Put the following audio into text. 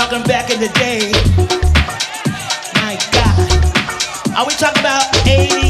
talking back in the day. My God. Are we talking about 80?